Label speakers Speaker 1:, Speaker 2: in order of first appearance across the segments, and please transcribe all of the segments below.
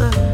Speaker 1: answer.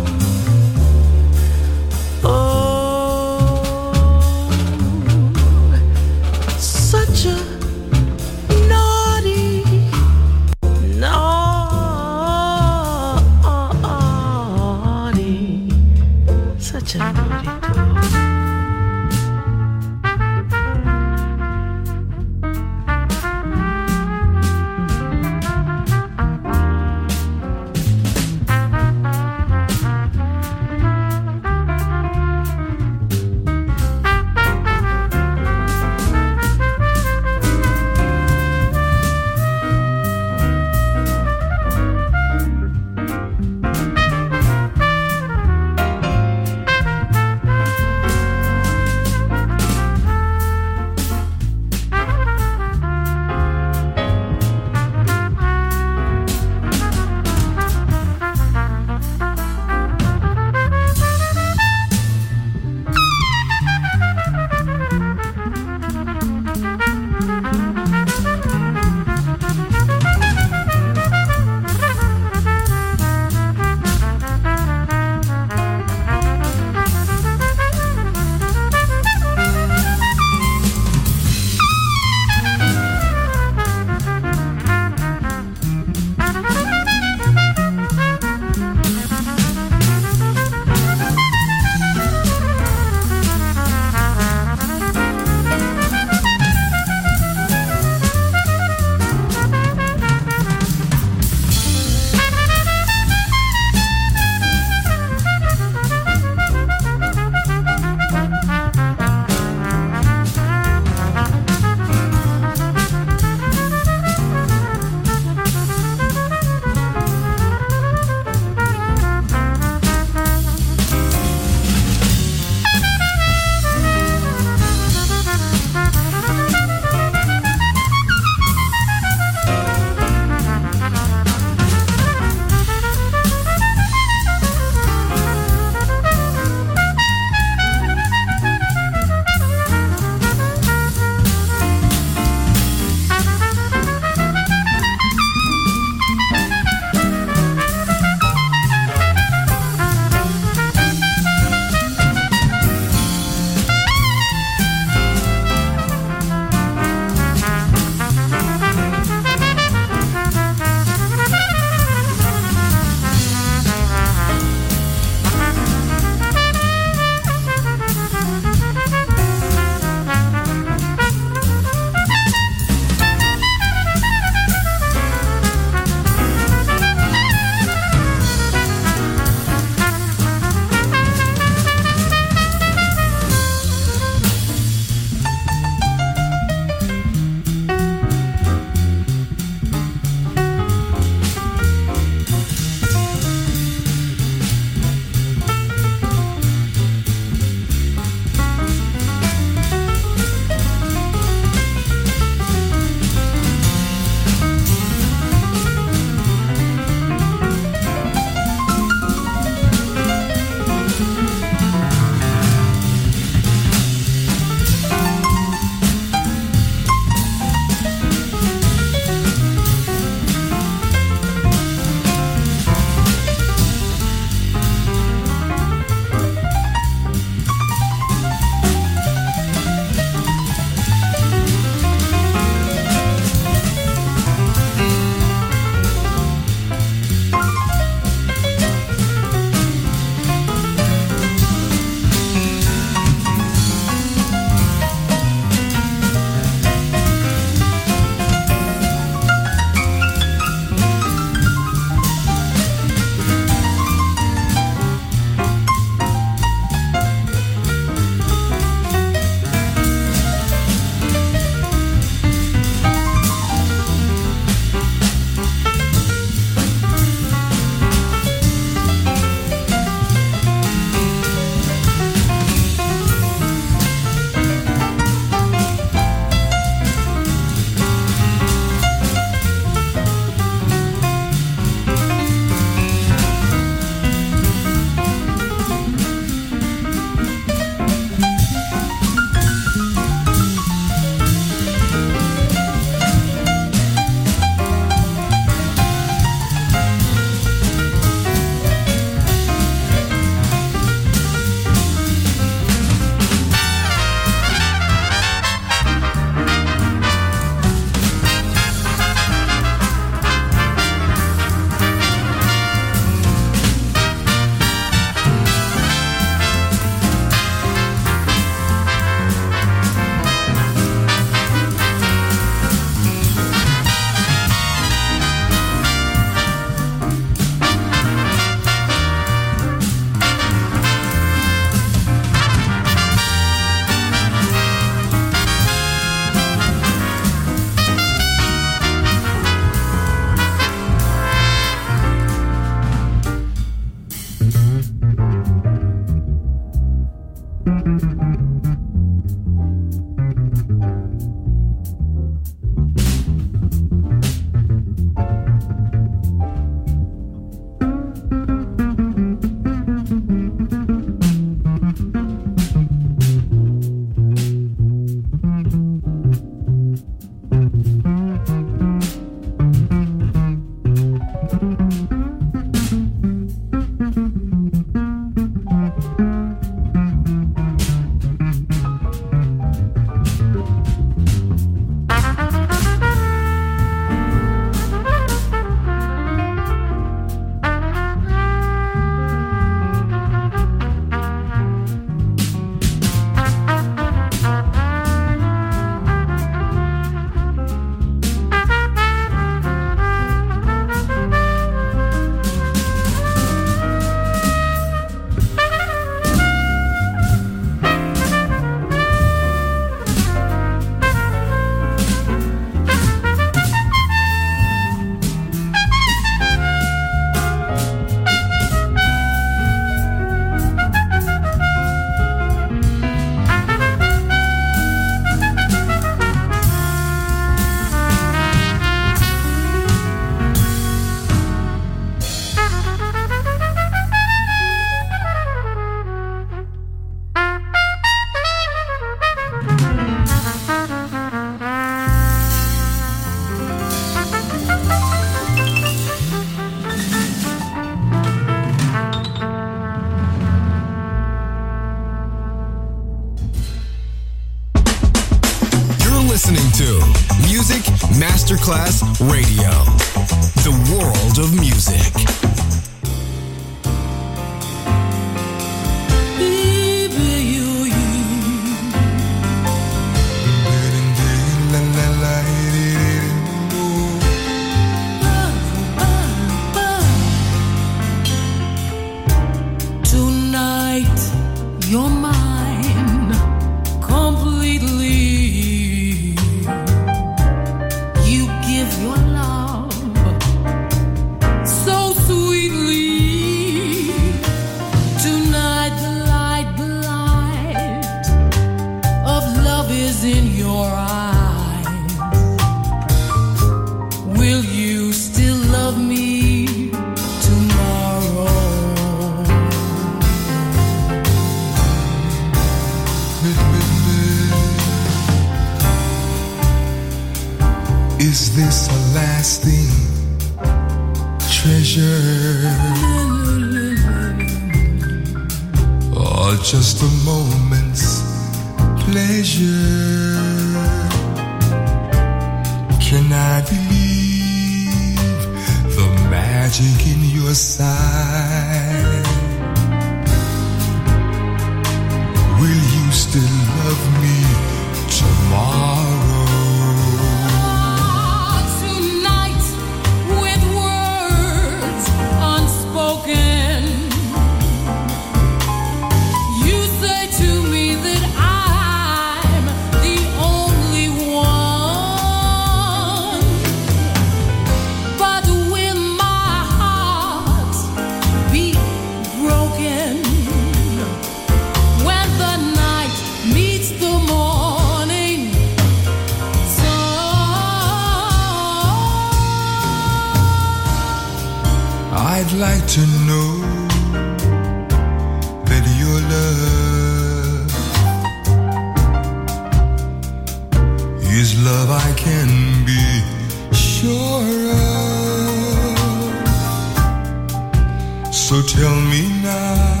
Speaker 1: tell
Speaker 2: me
Speaker 3: now,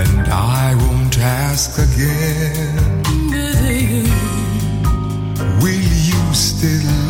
Speaker 3: and I won't ask again. Will you still?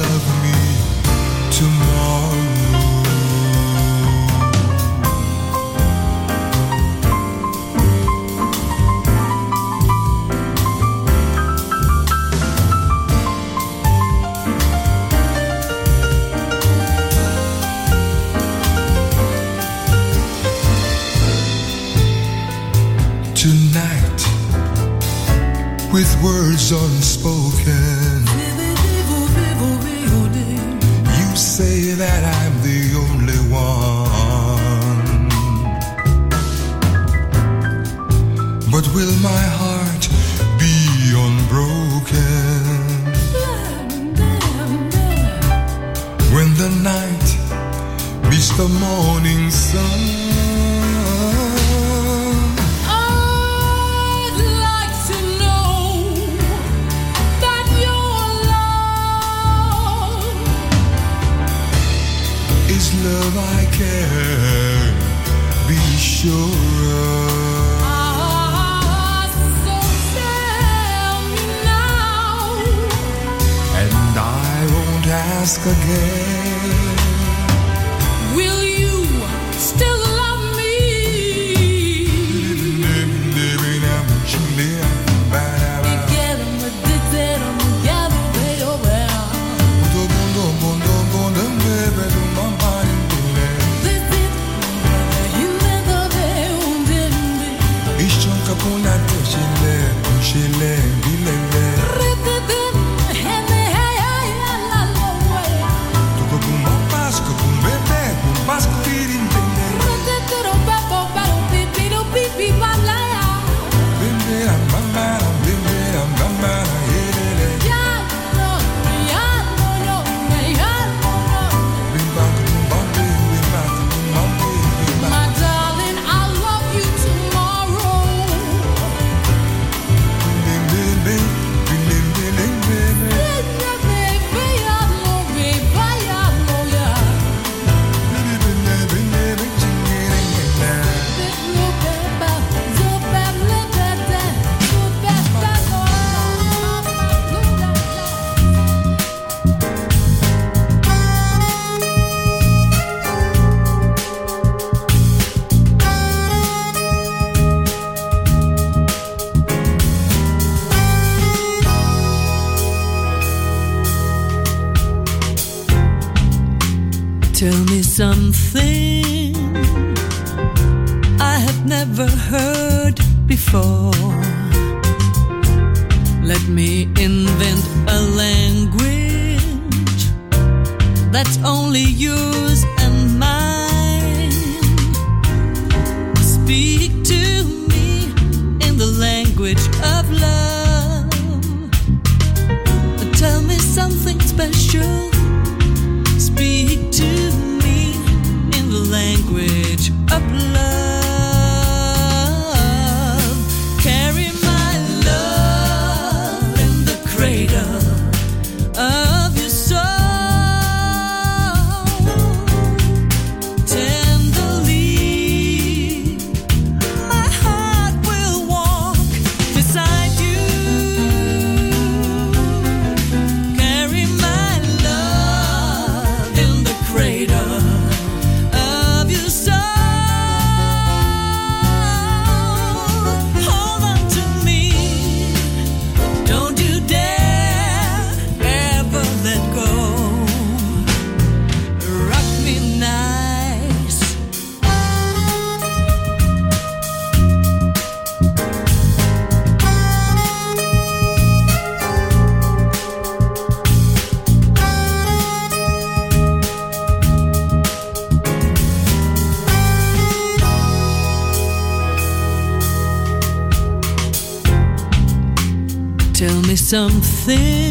Speaker 4: speak to me in the language of love. Tell me something special. Speak to me in the language of love. something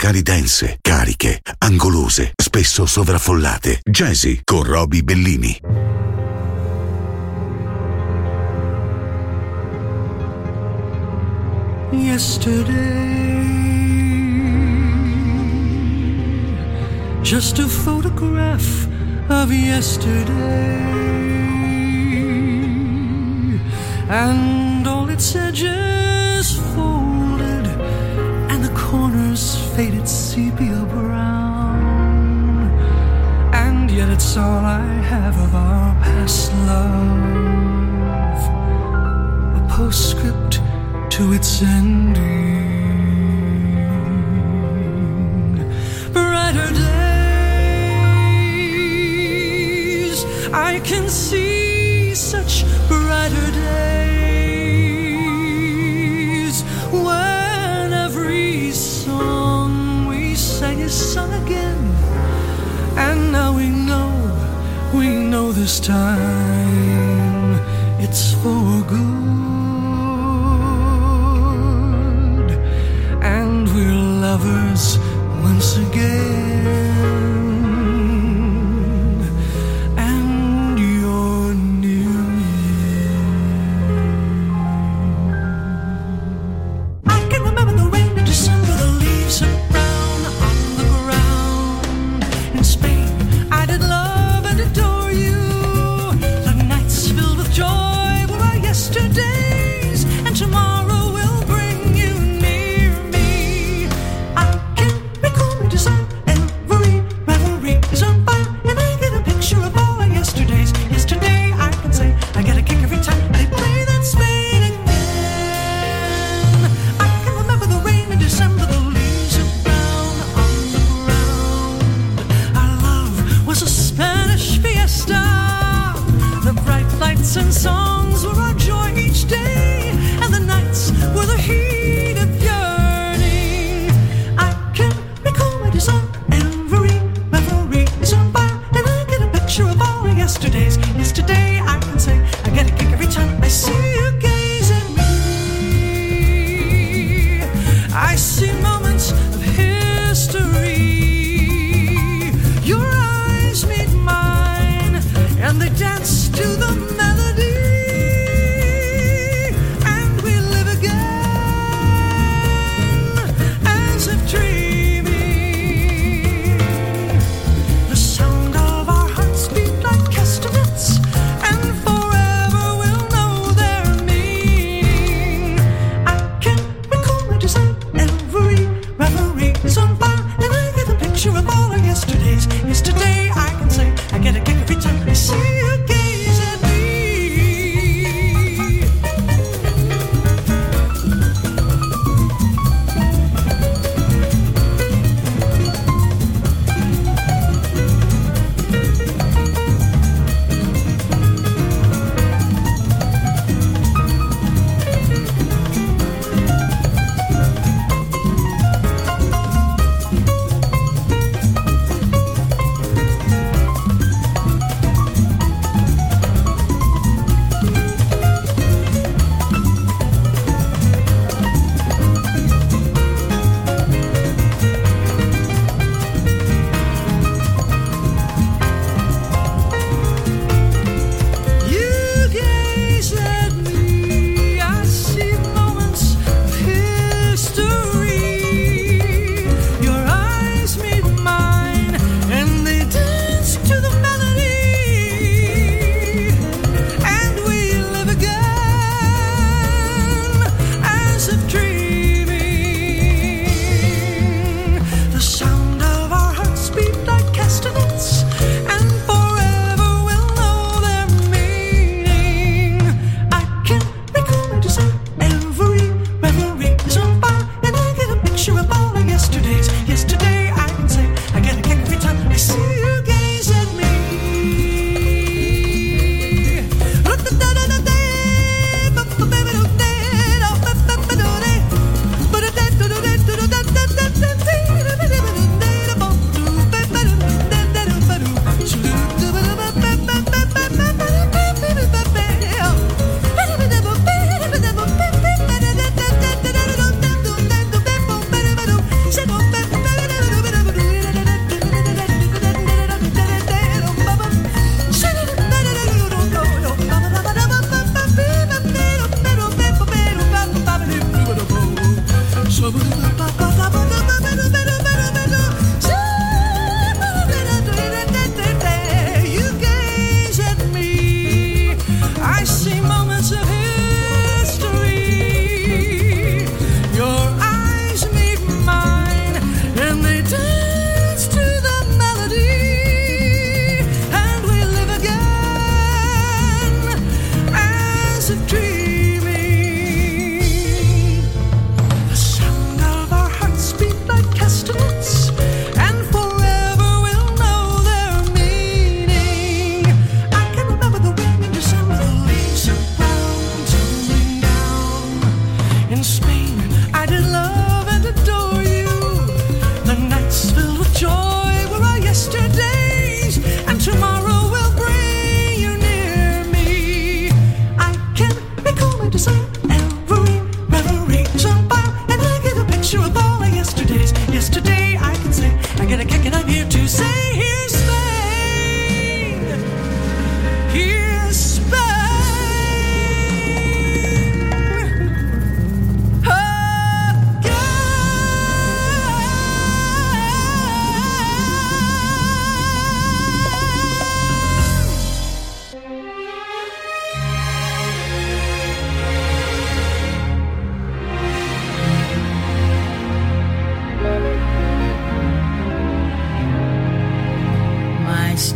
Speaker 1: musicali dense, cariche, angolose, spesso sovraffollate. Jazzy con Roby Bellini.
Speaker 4: Yesterday, just a photograph of yesterday, and all it said is. faded sepia brown. And yet it's all I have of our past love. A postscript to its ending. Brighter days, I can see such know this time it's for good, and we're lovers once again.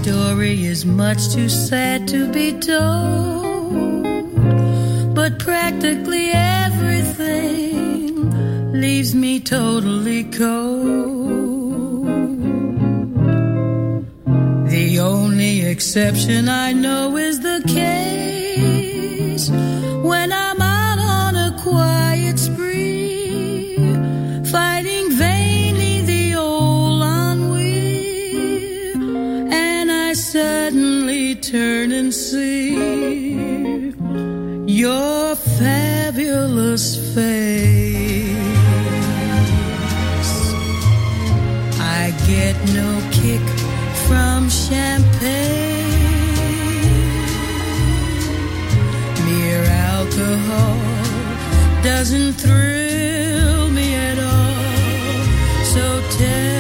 Speaker 5: story is much too sad to be told. But practically everything leaves me totally cold. The only exception I know is the case your fabulous face. I get no kick from champagne. Mere alcohol doesn't thrill me at all. So tell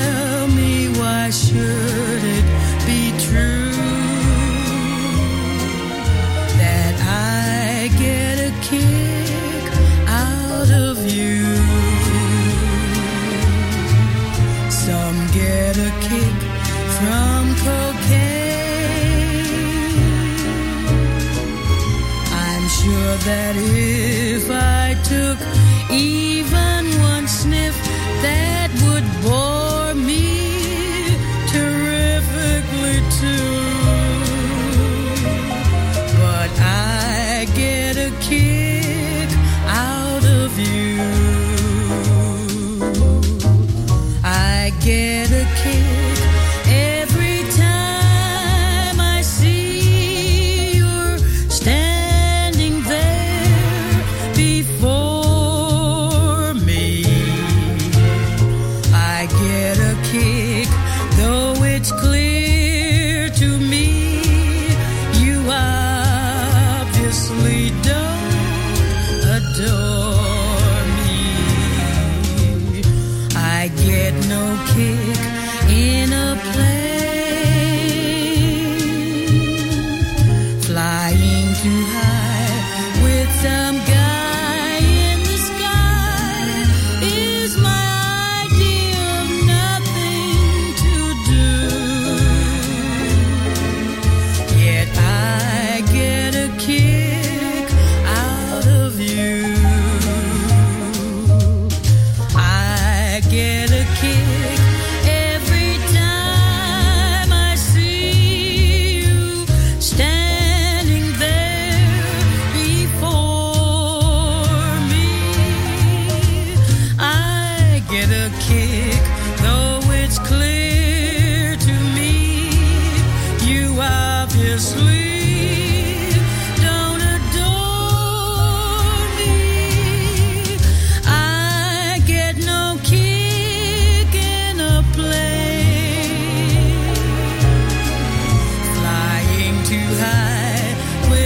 Speaker 5: that is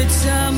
Speaker 5: Some.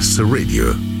Speaker 6: Su Radio.